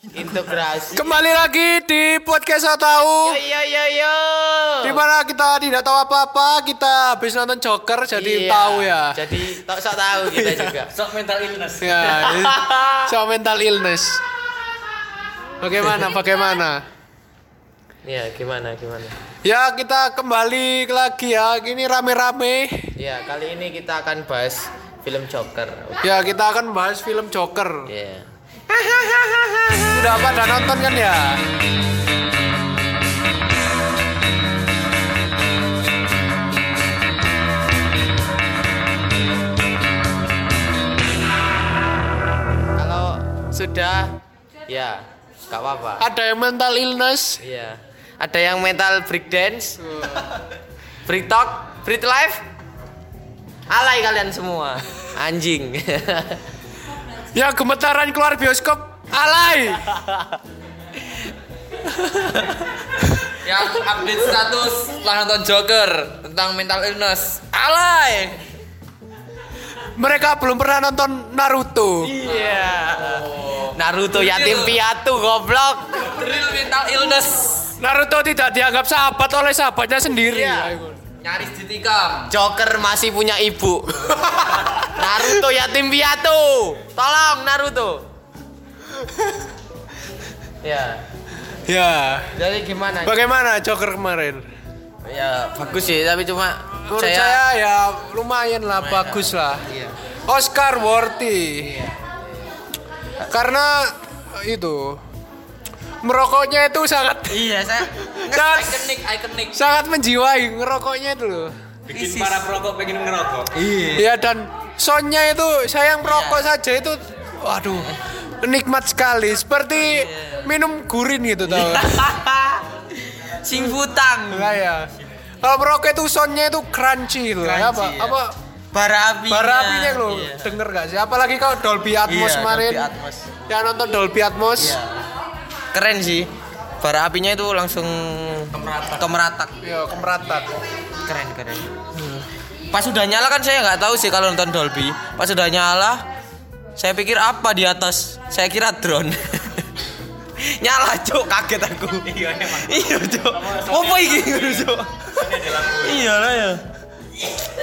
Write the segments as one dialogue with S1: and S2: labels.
S1: Integrasi.
S2: Kembali lagi di podcast So Tahu.
S1: Yo yo yo.
S2: Di mana kita tidak tahu apa-apa, kita habis nonton Joker jadi
S1: Iya,
S2: tahu ya.
S1: Jadi tak sok tahu kita juga.
S3: Sok mental illness.
S2: Ya, soal mental illness. Bagaimana? Bagaimana?
S1: Iya, gimana gimana?
S2: Ya kita kembali lagi ya. Ini rame-rame.
S1: Ya, kali ini kita akan bahas film Joker.
S2: Ya kita akan bahas film Joker.
S1: Iya.
S2: Udah pada nonton kan ya?
S1: Kalau sudah ya gak apa-apa.
S2: Ada yang mental illness.
S1: Iya. Ada yang mental break dance, break talk, break life. Alay kalian semua. Anjing.
S2: Ya gemetaran keluar bioskop. Alay.
S3: Yang update status setelah nonton Joker tentang mental illness. Alay.
S2: Mereka belum pernah nonton Naruto.
S1: Iya. Naruto yatim piatu goblok.
S3: Real mental illness.
S2: Naruto tidak dianggap sahabat oleh sahabatnya sendiri.
S1: Iya.
S3: Nyaris ditikam.
S1: Joker masih punya ibu. Naruto yatim piatu. Tolong Naruto. ya.
S2: Ya.
S1: Jadi gimana?
S2: Bagaimana Joker kemarin?
S1: ya bagus sih, tapi cuma
S2: Menurut saya, ya lumayan lah, bagus lah.
S1: Iya.
S2: Oscar worthy. Karena itu merokoknya itu sangat
S1: Iya, saya
S2: sangat,
S3: Ikonik, ikonik.
S2: sangat menjiwai ngerokoknya itu loh.
S3: Bikin para perokok pengen ngerokok.
S2: Iya dan soundnya itu saya yang merokok saja itu waduh nikmat sekali seperti minum gurin gitu tau.
S1: Sing butang.
S2: Nah, ya. Kalau merokok itu soundnya itu crunchy loh.
S1: Crunchy,
S2: apa
S1: ya.
S2: apa
S1: Bara api.
S2: bara apinya loh.
S1: Iya.
S2: Denger gak sih? Apalagi kalau Dolby Atmos
S1: Iya,
S2: kemarin.
S1: Dolby Atmos.
S2: Yang nonton Dolby Atmos.
S1: Iya. Keren sih. Bara apinya itu langsung kemeratak.
S2: Ya, kemeratak.
S1: Keren, keren. Pas sudah nyala kan saya nggak tahu sih kalau nonton Dolby. Pas sudah nyala, saya pikir apa di atas? Saya kira drone. nyala cuk kaget aku iya emang iya cuk apa iki cuk iya lah ya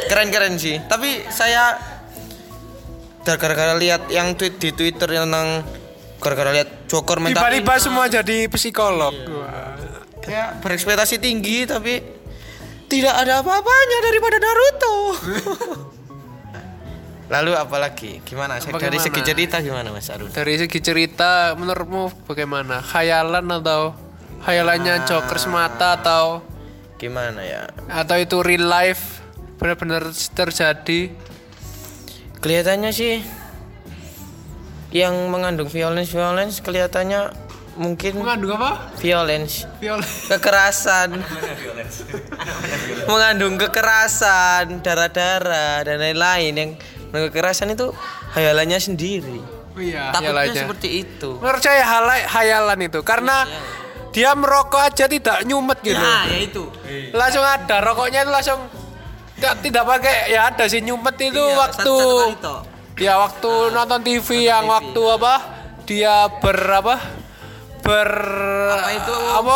S1: keren keren sih tapi saya gara-gara lihat yang tweet di twitter tentang gara-gara lihat Joker mental
S2: Tiba-tiba semua jadi psikolog.
S1: Iya. Ya berekspektasi tinggi tapi tidak ada apa-apanya daripada Naruto. Lalu apalagi? Gimana? Saya Dari
S2: Bagaimana?
S1: segi cerita gimana Mas Arun?
S2: Dari segi cerita menurutmu bagaimana? Khayalan atau khayalannya Joker semata atau
S1: Gimana ya?
S2: atau itu real life benar-benar terjadi?
S1: Kelihatannya sih yang mengandung violence violence kelihatannya mungkin
S2: Mengandung apa?
S1: violence
S2: Violet.
S1: kekerasan mengandung kekerasan darah-darah dan lain-lain yang mengandung kekerasan itu hayalannya sendiri
S2: Oh iya,
S1: takutnya
S2: hayalannya.
S1: seperti itu
S2: Menurut saya halai hayalan itu karena dia merokok aja tidak nyumet gitu.
S1: nah ya itu
S2: Langsung ada rokoknya itu langsung tidak, tidak pakai ya ada sih nyumet itu
S1: Iya,
S2: waktu
S1: satu-satu kali toh.
S2: Ya waktu nonton TV yang waktu apa? Dia ber apa? Ber
S1: Apa itu?
S2: apa?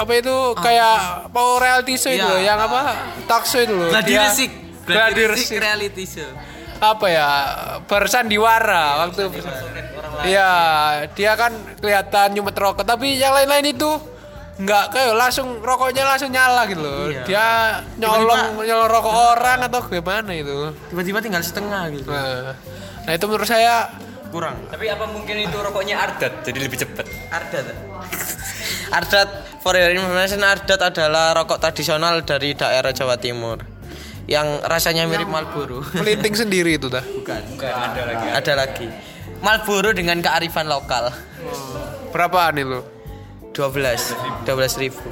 S2: Apa itu? Kayak mau reality show itu
S1: Iya.
S2: loh, yang apa? Talk show itu loh.
S1: Gladi
S2: Dia-
S1: resik
S2: gladi
S1: gladi resik
S2: resik
S1: reality show.
S2: Apa ya? Bersandiwara waktu Iya, dia kan kelihatan nyumet rokok, tapi yang lain-lain itu nggak kayak langsung rokoknya langsung nyala gitu loh.
S1: Iya.
S2: Dia nyolong nyolong rokok orang atau gimana itu.
S1: tiba-tiba tinggal setengah gitu
S2: Nah, nah itu menurut saya
S1: kurang
S3: Tapi apa mungkin itu rokoknya ardat jadi lebih cepat?
S1: Ardat. Ardat for your information Ardat adalah rokok tradisional dari daerah Jawa Timur yang rasanya mirip Marlboro.
S2: melinting sendiri itu dah.
S1: Bukan.
S3: Bukan ada lagi.
S1: Ada lagi. Marlboro dengan kearifan lokal.
S2: Berapaan itu?
S1: 12 12 ribu.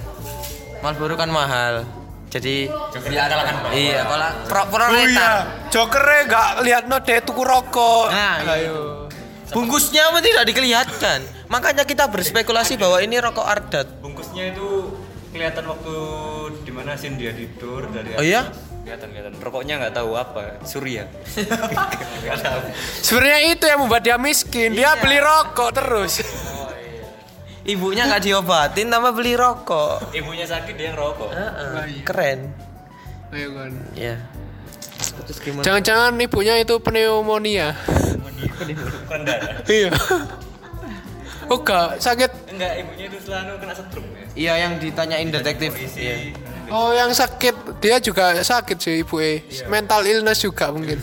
S1: Marlboro kan mahal. Jadi
S3: Joker ya Pak.
S1: iya kalau pro pro
S2: Oh iya, Jokernya nggak lihat no dia tuku rokok.
S1: Nah, iya.
S2: ayo.
S1: Bungkusnya pun tidak dikelihatan. Makanya kita berspekulasi bahwa ini rokok Ardat.
S3: Bungkusnya itu kelihatan waktu di mana sih dia tidur dari
S1: Oh iya?
S3: kelihatan kelihatan rokoknya nggak tahu apa surya tahu
S2: Sebenarnya itu yang membuat dia miskin. Dia beli rokok terus.
S1: ibunya nggak diobatin tambah beli rokok
S4: Ibunya sakit dia ngerokok.
S1: Heeh, keren
S2: Ayo kan.
S1: ya
S2: Jangan-jangan ibunya itu pneumonia.
S4: Darah.
S2: Iya. Oh enggak, sakit.
S4: Enggak, ibunya itu selalu kena setrum ya.
S1: iya yang ditanyain detektif iya.
S2: Oh, yang sakit dia juga sakit sih ibu E. Mental illness juga mungkin.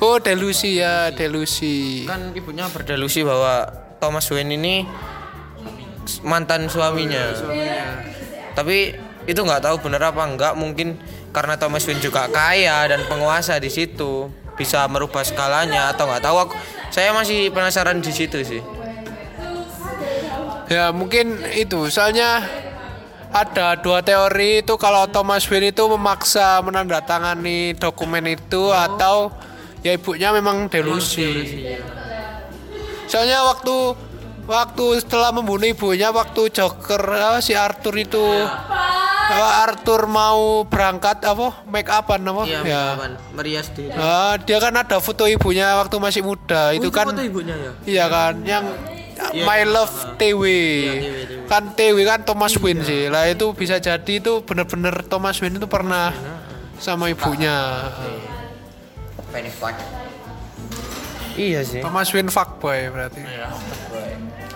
S2: Oh, delusi ya, delusi.
S1: kan ibunya berdelusi bahwa Thomas Wayne ini mantan suaminya. Tapi itu nggak tahu benar apa enggak mungkin karena Thomas Wayne juga kaya dan penguasa di situ bisa merubah skalanya atau nggak tahu. Aku saya masih penasaran di situ sih.
S2: Ya, mungkin itu. Soalnya ada dua teori itu kalau Thomas Wayne itu memaksa menandatangani dokumen itu atau ya ibunya memang delusi. Soalnya waktu waktu setelah membunuh ibunya waktu Joker apa, si Arthur itu apa, Arthur mau berangkat apa make upan apa
S1: iya
S2: ya.
S1: merias diri
S2: Ah, dia kan ada foto ibunya waktu masih muda itu, kan
S1: ibunya ya
S2: Iya kan, yang My Love TW. Kan TW kan Thomas Wayne sih. Lah itu bisa jadi itu bener-bener Thomas Wayne itu pernah sama ibunya.
S3: Penny Flack.
S1: iya sih
S2: Thomas Wayne fuckboy berarti.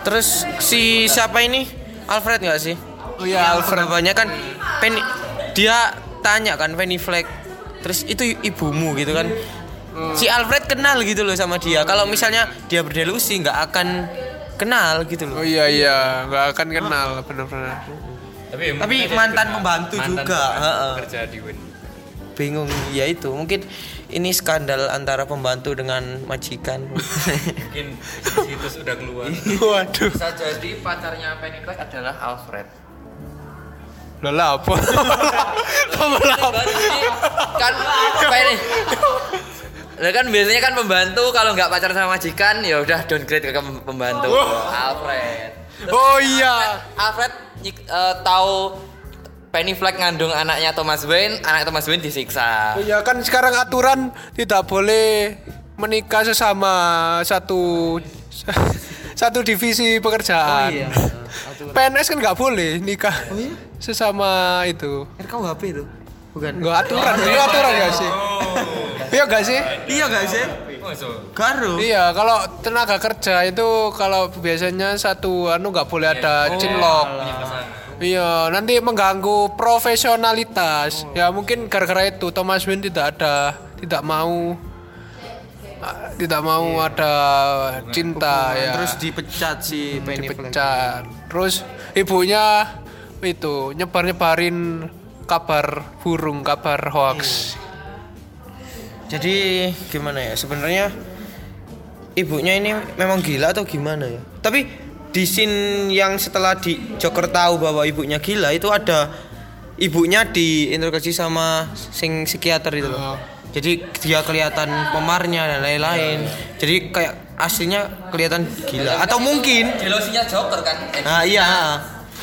S1: Terus si siapa ini? Alfred nggak sih?
S2: Oh iya, Alfred.
S1: banyak kan Penny dia tanya kan Penny Flag. Terus itu ibumu gitu kan. Si Alfred kenal gitu loh sama dia. Kalau misalnya dia berdelusi nggak akan kenal gitu
S2: Oh
S1: loh
S2: iya iya, nggak akan kenal bener-bener.
S4: Tapi,
S1: tapi mantan pembantu juga. heeh.
S4: kerja di Win.
S1: bingung ya itu. Mungkin ini skandal antara pembantu dengan majikan
S4: Mungkin situs udah keluar.
S2: Waduh,
S3: Bisa jadi pacarnya Penny Flack adalah Alfred.
S2: lah apa? Apa
S3: kan Penny Lah kan biasanya kan pembantu kalau nggak pacaran sama majikan ya udah downgrade ke pem- pembantu. Alfred. Terus
S2: Oh iya.
S3: Alfred nyik- eh, tahu Penny Flack ngandung anaknya Thomas Wayne, anak Thomas Wayne disiksa.
S2: Iya kan sekarang aturan tidak boleh menikah sesama satu satu divisi pekerjaan. PNS kan nggak boleh nikah sesama itu.
S1: RKUHP itu bukan
S2: Nggak aturan, itu aturan gak sih? Iya gak sih?
S1: iya gak sih
S4: Oh, so.
S1: Garu
S2: Iya, kalau tenaga kerja itu kalau biasanya satu anu nggak boleh ada cinlok. Iya, nanti mengganggu profesionalitas. Ya mungkin gara-gara itu Thomas Wayne tidak ada, tidak mau tidak mau ada cinta ya.
S1: terus dipecat si Penny Flag
S2: dipecat. Terus ibunya itu nyebar-nyebarin kabar burung, kabar hoax.
S1: Jadi gimana ya sebenarnya ibunya ini memang gila atau gimana ya? Tapi di scene yang setelah di Joker tahu bahwa ibunya gila itu ada ibunya diinterogasi sama sing psikiater itu loh.
S2: Oh.
S1: Jadi dia kelihatan pemarnya dan lain-lain. Jadi kayak aslinya kelihatan gila atau mungkin
S3: Jelosinya Joker kan. Eh,
S1: Nah iya.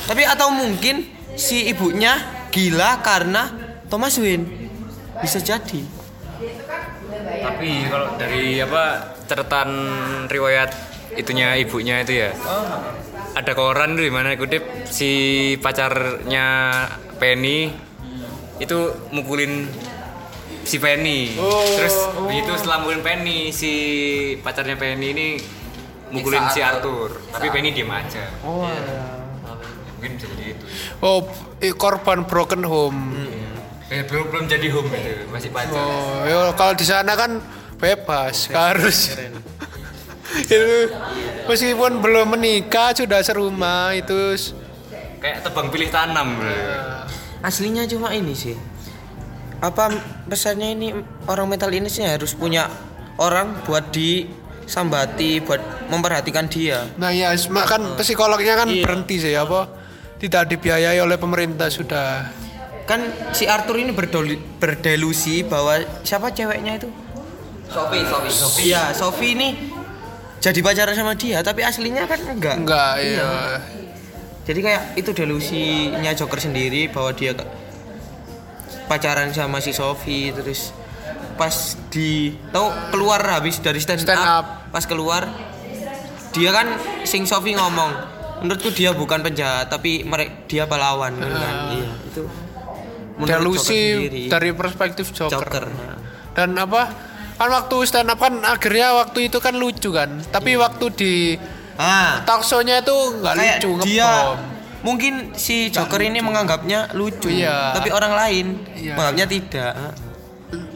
S1: Tapi atau mungkin si ibunya gila karena Thomas Wayne. Bisa jadi.
S4: Tapi kalau dari apa catatan riwayat itunya ibunya itu ya. Ada koran tuh di mana kutip si pacarnya Penny itu mukulin si Penny. Terus begitu setelah mukulin Penny si pacarnya Penny ini mukulin si Arthur. Tapi Penny diem aja.
S2: Oh.
S4: Mungkin bisa jadi itu.
S2: Oh, korban broken home.
S4: Eh, belum belum jadi home itu, masih pacar.
S2: Oh, ya kalau di sana kan bebas, nggak harus. Itu meskipun belum menikah sudah serumah itu
S4: Kayak tebang pilih tanam. bro.
S1: Aslinya cuma ini sih. Apa pesannya ini orang mental ini sih harus punya orang buat disambati, buat memperhatikan dia.
S2: Nah ya, kan psikolognya kan
S1: Iya.
S2: berhenti sih apa tidak dibiayai oleh pemerintah sudah.
S1: Kan si Arthur ini berdoli- berdelusi bahwa siapa ceweknya itu?
S3: Sophie, Sophie.
S1: Iya, Sophie ini jadi pacaran sama dia, tapi aslinya kan enggak.
S2: Enggak, iya.
S1: Jadi kayak itu delusinya Joker sendiri bahwa dia pacaran sama si Sophie terus pas di tahu keluar habis dari stand,
S2: Stand
S1: up, pas keluar dia kan sing Sophie ngomong menurutku dia bukan penjahat tapi mereka dia pahlawan kan iya itu
S2: delusi dari perspektif Joker.
S1: Joker
S2: Dan apa? Kan waktu stand up kan akhirnya waktu itu kan lucu kan. Tapi waktu di
S1: ah
S2: talk show-nya itu nggak lucu
S1: dia
S2: ngebom.
S1: mungkin si Joker ini menganggapnya lucu
S2: Iya.
S1: tapi orang lain
S2: Iya.
S1: menganggapnya tidak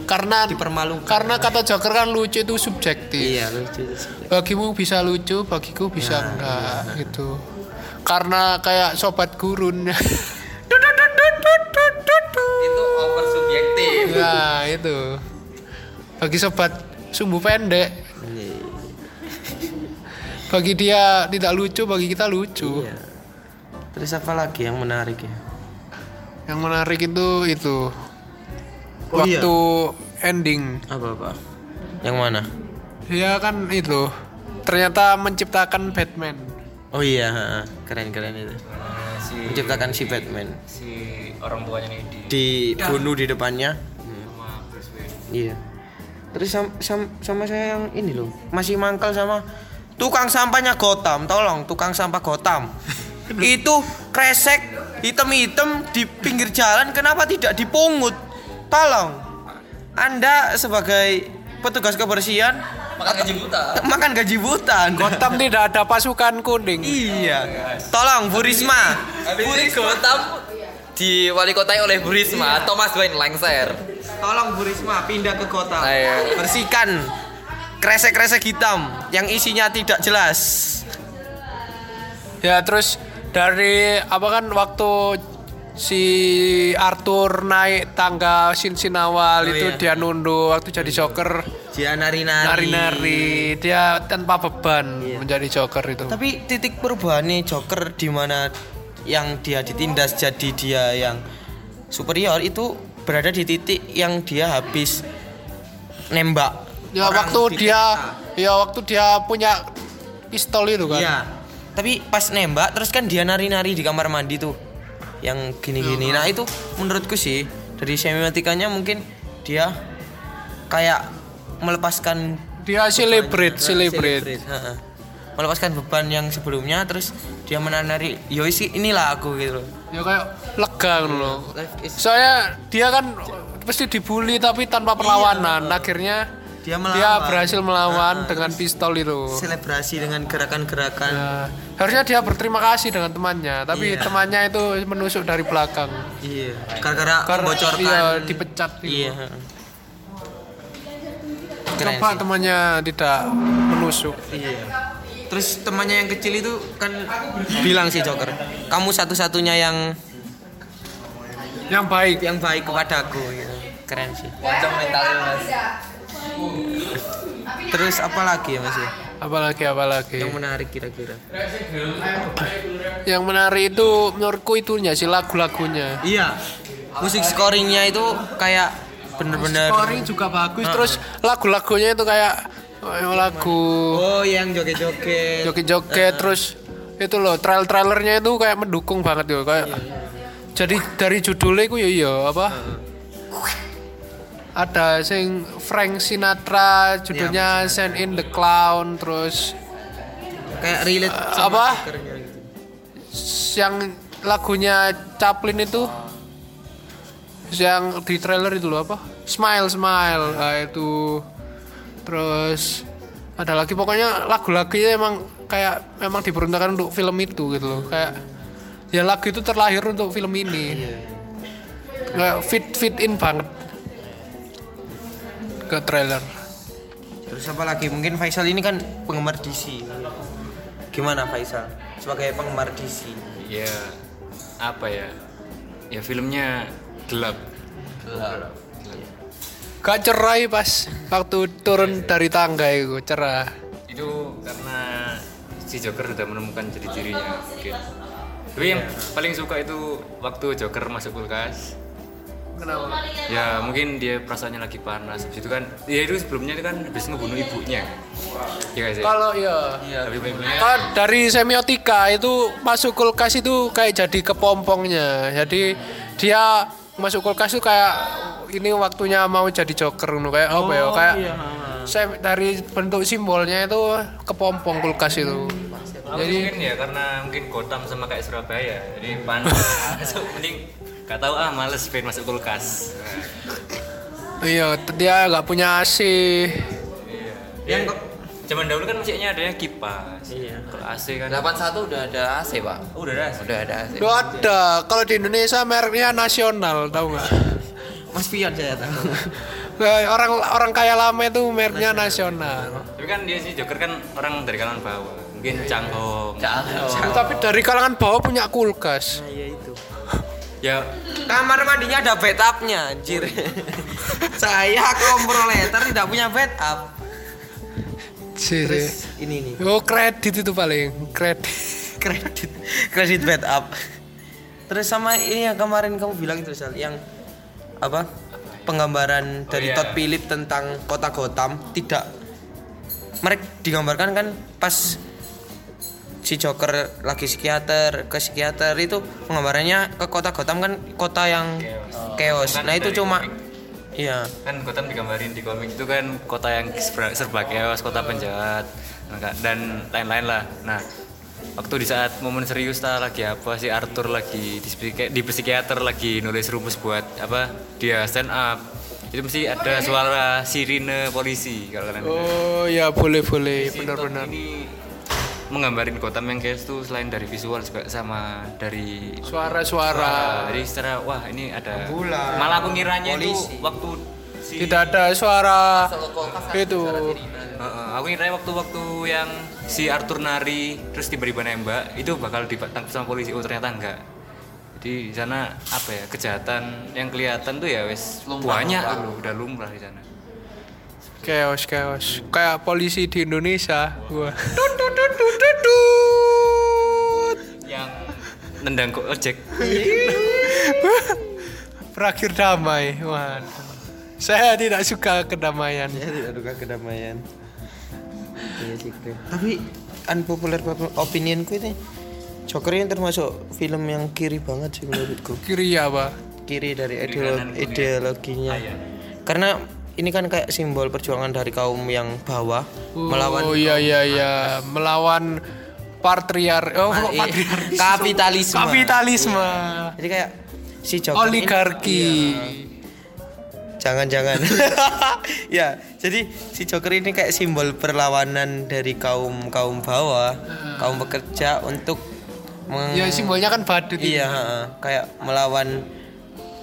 S2: Karena
S1: dipermalukan
S2: karena kata Joker kan lucu itu subjektif.
S1: iya lucu
S2: Bagimu bisa lucu, bagiku bisa
S1: Nah,
S2: enggak gitu. Karena kayak sobat gurun.
S3: Itu over subjektif.
S2: nah, itu. Bagi sobat sumbu pendek, bagi dia tidak lucu, bagi kita lucu.
S1: Iya. terus apa lagi yang menarik ya
S2: Yang menarik itu itu
S1: Oh, iya.
S2: waktu ending.
S1: apa apa yang mana
S2: Dia kan itu ternyata menciptakan Batman.
S1: oh iya keren keren itu
S4: si
S1: menciptakan si Batman
S4: si orang tuanya nih di
S1: dibunuh di depannya
S4: sama Bruce Wayne.
S1: iya terus sam, sam- sama saya yang ini loh masih mangkal sama tukang sampahnya Gotham tolong tukang sampah Gotham itu kresek hitam-hitam di pinggir jalan kenapa tidak dipungut tolong anda sebagai petugas kebersihan
S3: Makan gaji buta.
S1: makan gaji buta.
S2: Gotham tidak ada pasukan kuning.
S1: iya tolong Bu Risma
S3: itu Gotham di wali kotai oleh Bu Risma, Thomas Wayne Langser.
S1: tolong Bu Risma pindah ke Gotham
S3: Ayo.
S1: bersihkan kresek-kresek hitam yang isinya tidak jelas
S2: Ya terus dari apa kan waktu si Arthur naik tangga sin-sin awal
S1: Oh,
S2: itu
S1: iya.
S2: dia nunduk waktu jadi Joker
S1: dia nari-nari
S2: nari-nari dia tanpa beban
S1: Iya.
S2: menjadi Joker itu.
S1: tapi titik perubahannya Joker di mana yang dia ditindas jadi dia yang superior itu berada di titik yang dia habis nembak
S2: Ya
S1: orang
S2: waktu
S1: di
S2: dia
S1: kereta.
S2: ya waktu dia punya pistol itu kan.
S1: Iya. Tapi pas nembak terus kan dia nari-nari di kamar mandi tuh. Yang gini-gini. Nah, itu menurutku sih dari semiotikanya mungkin dia kayak melepaskan
S2: Dia celebrate,
S1: beban-
S2: celebrate.
S1: Melepaskan beban yang sebelumnya terus dia menari yo isi inilah aku gitu loh.
S2: Ya kayak lega gitu loh.
S1: Is-
S2: Soalnya dia kan pasti dibully tapi tanpa perlawanan. Akhirnya
S1: Dia
S2: dia, berhasil melawan dengan pistol itu.
S1: Selebrasi dengan gerakan-gerakan.
S2: Ya, harusnya dia berterima kasih dengan temannya, tapi
S1: Iya.
S2: temannya itu menusuk dari belakang.
S1: Iya. Gara-gara
S2: Karena
S1: membocorkan.
S2: iya, dipecat gitu.
S1: Iya. Keren
S2: Coba
S1: sih.
S2: temannya tidak menusuk.
S1: Iya. Terus temannya yang kecil itu kan bilang sih Joker, kamu satu-satunya yang
S2: Yang baik.
S1: yang baik kepadaku. Gitu. Keren sih.
S3: Pocong mental illness.
S1: Terus apa lagi ya Mas? ya?
S2: Apalagi apalagi.
S1: Yang menarik kira-kira?
S2: Yang menarik itu menurutku itunya sih lagu-lagunya.
S1: Iya. Musik scoringnya itu kayak bener-bener.
S2: Scoring juga bagus, terus lagu-lagunya itu kayak eh, lagu.
S1: Oh, yang joget-joget.
S2: joget-joget terus itu loh trail-trailernya itu kayak mendukung banget yo. Kayak jadi dari judulnya itu ya iya apa? Ada sing Frank Sinatra judulnya Send in the Clown terus
S1: Kayak relate sama
S2: apa?
S1: Gitu.
S2: yang lagunya Chaplin itu? Yang di trailer itu loh apa? Smile Smile. Nah, itu terus ada lagi pokoknya lagu-lagunya emang kayak memang diperuntukkan untuk film itu gitu loh. Kayak ya lagu itu terlahir untuk film ini. Kayak fit fit in banget. Ke trailer.
S1: Terus apa lagi? Mungkin Faisal ini kan penggemar DC. Gimana Faisal? Sebagai penggemar DC?
S4: ya apa ya? Ya filmnya gelap
S2: gak cerai pas waktu turun dari tangga itu cerah.
S4: Itu karena si Joker sudah menemukan jati dirinya mungkin. Tapi yang paling suka itu waktu Joker masuk kulkas.
S2: Kenapa?
S4: Ya mungkin dia perasaannya lagi panas. Habis itu kan ya itu sebelumnya itu kan habis ngebunuh ibunya. Ya guys ya
S2: kalau ya
S4: tapi filmnya
S2: Kalau dari semiotika itu masuk kulkas itu kayak jadi kepompongnya. Jadi dia masuk kulkas itu kayak ini waktunya mau jadi joker nu kayak apa ya kayak sem- dari bentuk simbolnya itu kepompong kulkas itu.
S4: Tapi
S2: Jadi-
S4: mungkin ya karena mungkin Gotham sama kayak Surabaya. Jadi panas. Mending gak tahu ah males pengen masuk kulkas.
S2: Iya, dia nggak punya AC.
S4: Yang zaman dahulu kan musiknya adanya kipas.
S1: Iya.
S4: Kalau AC kan
S3: 81 udah ada AC, Pak.
S4: Oh, udah ada.
S3: Udah ada AC.
S2: Udah ada. Kalau di Indonesia mereknya nasional, tahu nggak?
S1: Mas Pion saya tahu.
S2: Nah, orang orang kaya lama itu mereknya nasional.
S4: Tapi kan dia sih Joker kan orang dari kalangan bawah. Mungkin Changhong.
S3: Cak.
S2: Tapi dari kalangan bawah punya kulkas.
S1: Iya itu.
S4: Ya
S1: Kamar mandinya ada bathtubnya, anjir. saya kaum proletar tidak punya bathtub.
S2: Jadi,
S1: Ini nih,
S2: oh kredit itu paling kredit.
S1: kredit, kredit bathtub. Terus sama ini yang kemarin kamu bilang itu Sal, yang apa? Penggambaran dari
S4: iya.
S1: Todd Phillips tentang kota Gotham tidak mereka digambarkan kan pas si Joker lagi psikiater ke psikiater itu penggambarannya ke kota Gotham kan kota yang chaos.
S4: Kan
S1: Nah itu cuma
S4: komik.
S1: iya
S4: kan Gotham digambarin di komik itu kan kota yang serba, chaos, kota penjahat dan lain-lain lah. Nah, waktu di saat momen serius tak lagi apa si Arthur lagi di, psiki- di psikiater lagi nulis rumus buat apa dia stand up itu mesti ada suara sirine polisi kalau kalian dengar.
S2: Oh ya boleh boleh benar-benar.
S4: Menggambarin Gotham yang chaos tuh selain dari visual juga sama dari
S2: Suara-suara.
S4: jadi secara wah ini ada
S1: Bulan,
S4: malah aku ngiranya
S1: polisi.
S4: itu waktu si
S2: Tidak ada suara itu.
S4: Heeh, aku ngira waktu-waktu yang si Arthur nari terus tiba-tiba nembak itu bakal ditangkap sama polisi oh ternyata enggak jadi di sana apa ya kejahatan yang kelihatan tuh ya wes
S3: Lumrah,
S4: banyak
S3: lumrah.
S4: loh udah lumrah di sana
S2: Chaos chaos. Kayak polisi di Indonesia. Gua.
S4: Yang nendang kok ojek
S2: Berakhir damai. Waduh. Saya tidak suka kedamaian.
S1: saya tidak suka kedamaian iya sih keren. tapi unpopular opinionku ini Joker ini termasuk film yang kiri banget sih menurutku
S2: Kiri apa?
S1: kiri dari
S4: Kiri
S1: ideolo- ideologinya
S4: Ah, iya.
S1: karena ini kan kayak simbol perjuangan dari kaum yang bawah melawan
S2: Oh iya iya iya, melawan patriar oh
S1: Ah,
S2: kok
S1: iya. Kapitalisme.
S2: Kapitalisme.
S1: jadi kayak si Joker ini-
S2: Oligarki.
S1: Jangan-jangan ya jadi si Joker ini kayak simbol perlawanan dari kaum kaum bawah kaum pekerja untuk meng-
S2: Ya simbolnya kan badut. ini.
S1: iya heeh. kayak melawan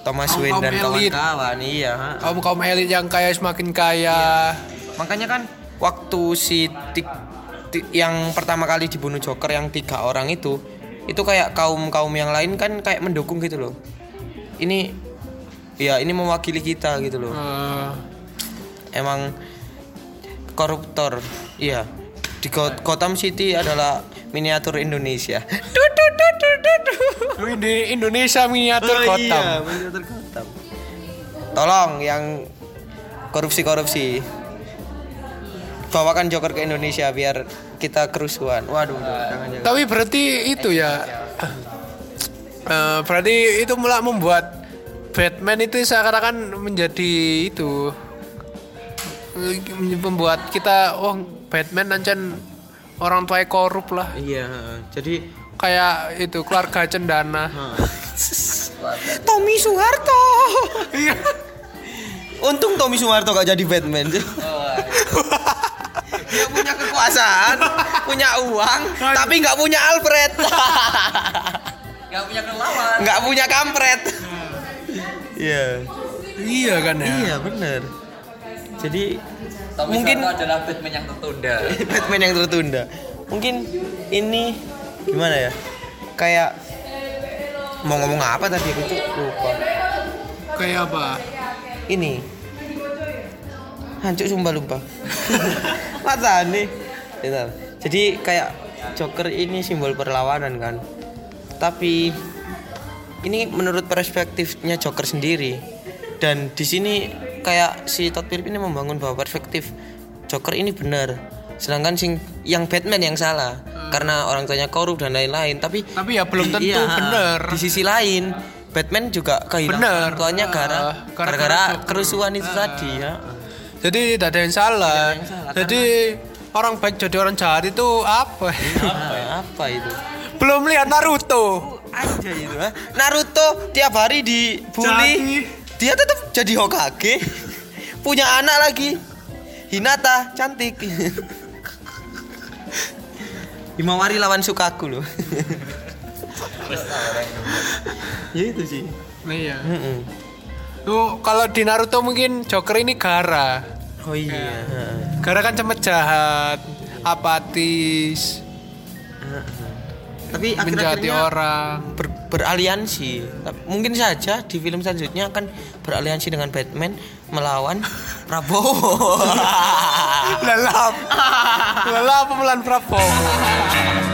S1: Thomas
S2: Kaum-
S1: Wayne
S2: kaum
S1: dan kawan-kawan iya.
S2: Kaum kaum elit yang kaya semakin kaya.
S1: makanya kan waktu si ti- ti- yang pertama kali dibunuh Joker yang tiga orang itu itu kayak kaum kaum yang lain kan kayak mendukung gitu loh ini ya ini mewakili kita gitu loh.
S2: Eh,
S1: emang koruptor iya. Di Go- Gotham City adalah miniatur Indonesia.
S2: Di Indonesia miniatur
S1: Oh,
S2: Gotham.
S1: iya, miniatur Gotham. Tolong yang korupsi-korupsi. Bawakan Joker ke Indonesia biar kita kerusuhan. Waduh jangan jangan.
S2: Tapi berarti itu ya. Eh, berarti itu mulai membuat Batman itu seakan-akan menjadi itu membuat kita oh Batman ancen orang tua korup lah.
S1: Iya jadi
S2: kayak itu keluarga cendana.
S1: Tommy Soeharto. Untung Tommy Soeharto gak jadi Batman. Dia punya kekuasaan punya uang tapi nggak punya Alfred.
S3: Gak punya lawan.
S1: nggak punya kampret iya.
S2: Iya kan ya?
S1: Iya bener. Jadi
S3: Tommy
S1: Mungkin-
S3: Soeharto adalah Batman yang tertunda.
S1: Batman yang tertunda. Mungkin ini gimana ya? Kayak mau ngomong apa tadi? Aku tuh lupa.
S2: Kayak apa?
S1: Ini. Hancur sumpah lupa. Masa nih jadi kayak Joker ini simbol perlawanan kan. Tapi ini menurut perspektifnya Joker sendiri. Dan di sini kayak si Todd Phillips ini membangun bahwa perspektif Joker ini benar. Sedangkan sing yang Batman yang salah. Karena orang tuanya korup dan lain-lain. Tapi
S2: Tapi ya belum tentu benar.
S1: di sisi lain Batman juga kehilangan tuanya gara
S2: Ah, gara-gara
S1: kerusuhan itu tadi ya.
S2: Jadi tidak ada yang salah.
S1: Yang salah,
S2: jadi orang baik jadi orang jahat itu apa?
S1: apa, apa itu?
S2: Belum lihat Naruto.
S1: Aja itu ha? Naruto tiap hari dibully. Dia tetap jadi Hokage. Punya anak lagi. Hinata cantik. Himawari lawan Sukaku loh. Ya itu sih.
S2: Iya.
S1: Mm-mm.
S2: Tuh kalau di Naruto mungkin Joker ini Gara.
S1: oh iya.
S2: Gara kan cemet jahat, apatis,
S1: tapi akhir-akhirnya
S2: orang.
S1: ber- beraliansi mungkin saja di film selanjutnya akan beraliansi dengan Batman melawan Prabowo
S2: Lelap. Lelap pemelan Prabowo.